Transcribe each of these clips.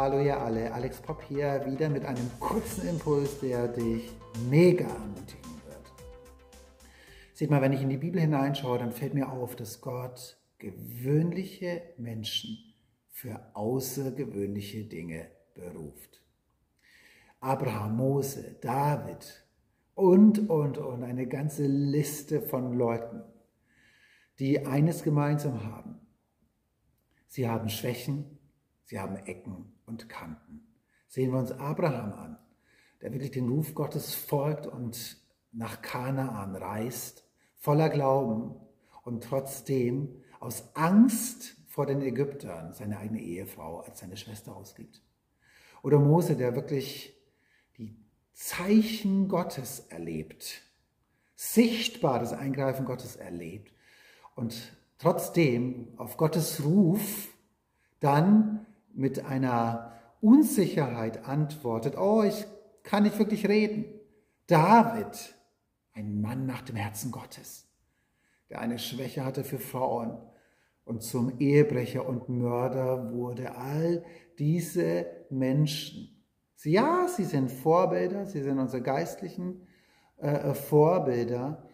Hallo ihr alle, Alex Pop hier, wieder mit einem kurzen Impuls, der dich mega ermutigen wird. Seht mal, wenn ich in die Bibel hineinschaue, dann fällt mir auf, dass Gott gewöhnliche Menschen für außergewöhnliche Dinge beruft. Abraham, Mose, David und, und, und eine ganze Liste von Leuten, die eines gemeinsam haben. Sie haben Schwächen, sie haben Ecken und Kanten. Sehen wir uns Abraham an, der wirklich den Ruf Gottes folgt und nach Kanaan reist, voller Glauben und trotzdem aus Angst vor den Ägyptern seine eigene Ehefrau als seine Schwester ausgibt. Oder Mose, der wirklich die Zeichen Gottes erlebt, sichtbar das Eingreifen Gottes erlebt und trotzdem auf Gottes Ruf dann mit einer Unsicherheit antwortet, oh, ich kann nicht wirklich reden. David, ein Mann nach dem Herzen Gottes, der eine Schwäche hatte für Frauen und zum Ehebrecher und Mörder wurde. All diese Menschen, ja, sie sind Vorbilder, sie sind unsere geistlichen äh, Vorbilder,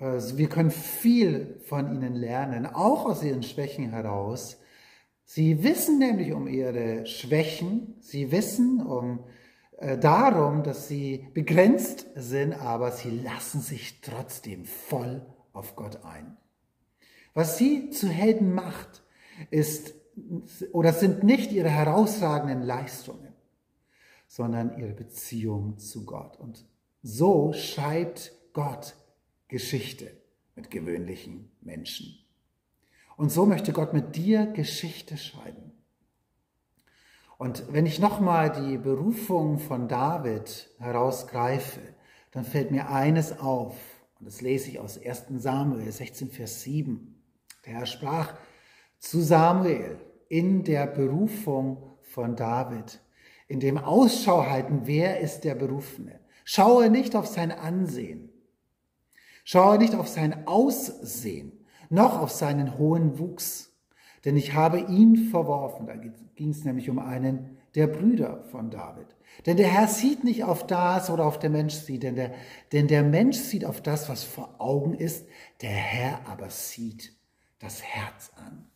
also wir können viel von ihnen lernen, auch aus ihren Schwächen heraus. Sie wissen nämlich um ihre Schwächen, sie wissen um äh, darum, dass sie begrenzt sind, aber sie lassen sich trotzdem voll auf Gott ein. Was sie zu Helden macht, ist oder sind nicht ihre herausragenden Leistungen, sondern ihre Beziehung zu Gott. Und so schreibt Gott Geschichte mit gewöhnlichen Menschen. Und so möchte Gott mit dir Geschichte schreiben. Und wenn ich nochmal die Berufung von David herausgreife, dann fällt mir eines auf. Und das lese ich aus 1 Samuel 16, Vers 7. Der Herr sprach zu Samuel in der Berufung von David, in dem Ausschau halten, wer ist der Berufene. Schaue nicht auf sein Ansehen, Schaue nicht auf sein Aussehen, noch auf seinen hohen Wuchs, denn ich habe ihn verworfen. Da ging es nämlich um einen der Brüder von David. Denn der Herr sieht nicht auf das oder auf der Mensch sieht, denn der, denn der Mensch sieht auf das, was vor Augen ist, der Herr aber sieht das Herz an.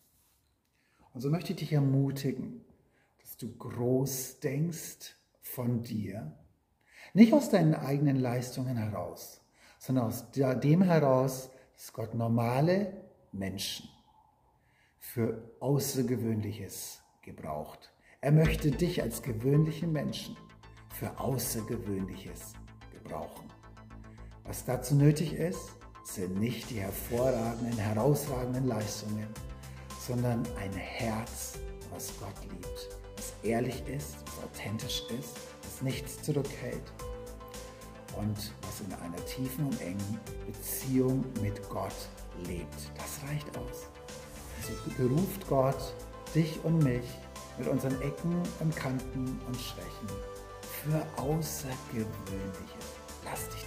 Und so möchte ich dich ermutigen, dass du groß denkst von dir, nicht aus deinen eigenen Leistungen heraus, sondern aus dem heraus, dass Gott normale Menschen für Außergewöhnliches gebraucht. Er möchte dich als gewöhnlichen Menschen für Außergewöhnliches gebrauchen. Was dazu nötig ist, sind nicht die hervorragenden, herausragenden Leistungen, sondern ein Herz, was Gott liebt, was ehrlich ist, was authentisch ist, was nichts zurückhält und in einer tiefen und engen Beziehung mit Gott lebt. Das reicht aus. Also beruft Gott dich und mich mit unseren Ecken und Kanten und Schwächen für Außergewöhnliches. Lass dich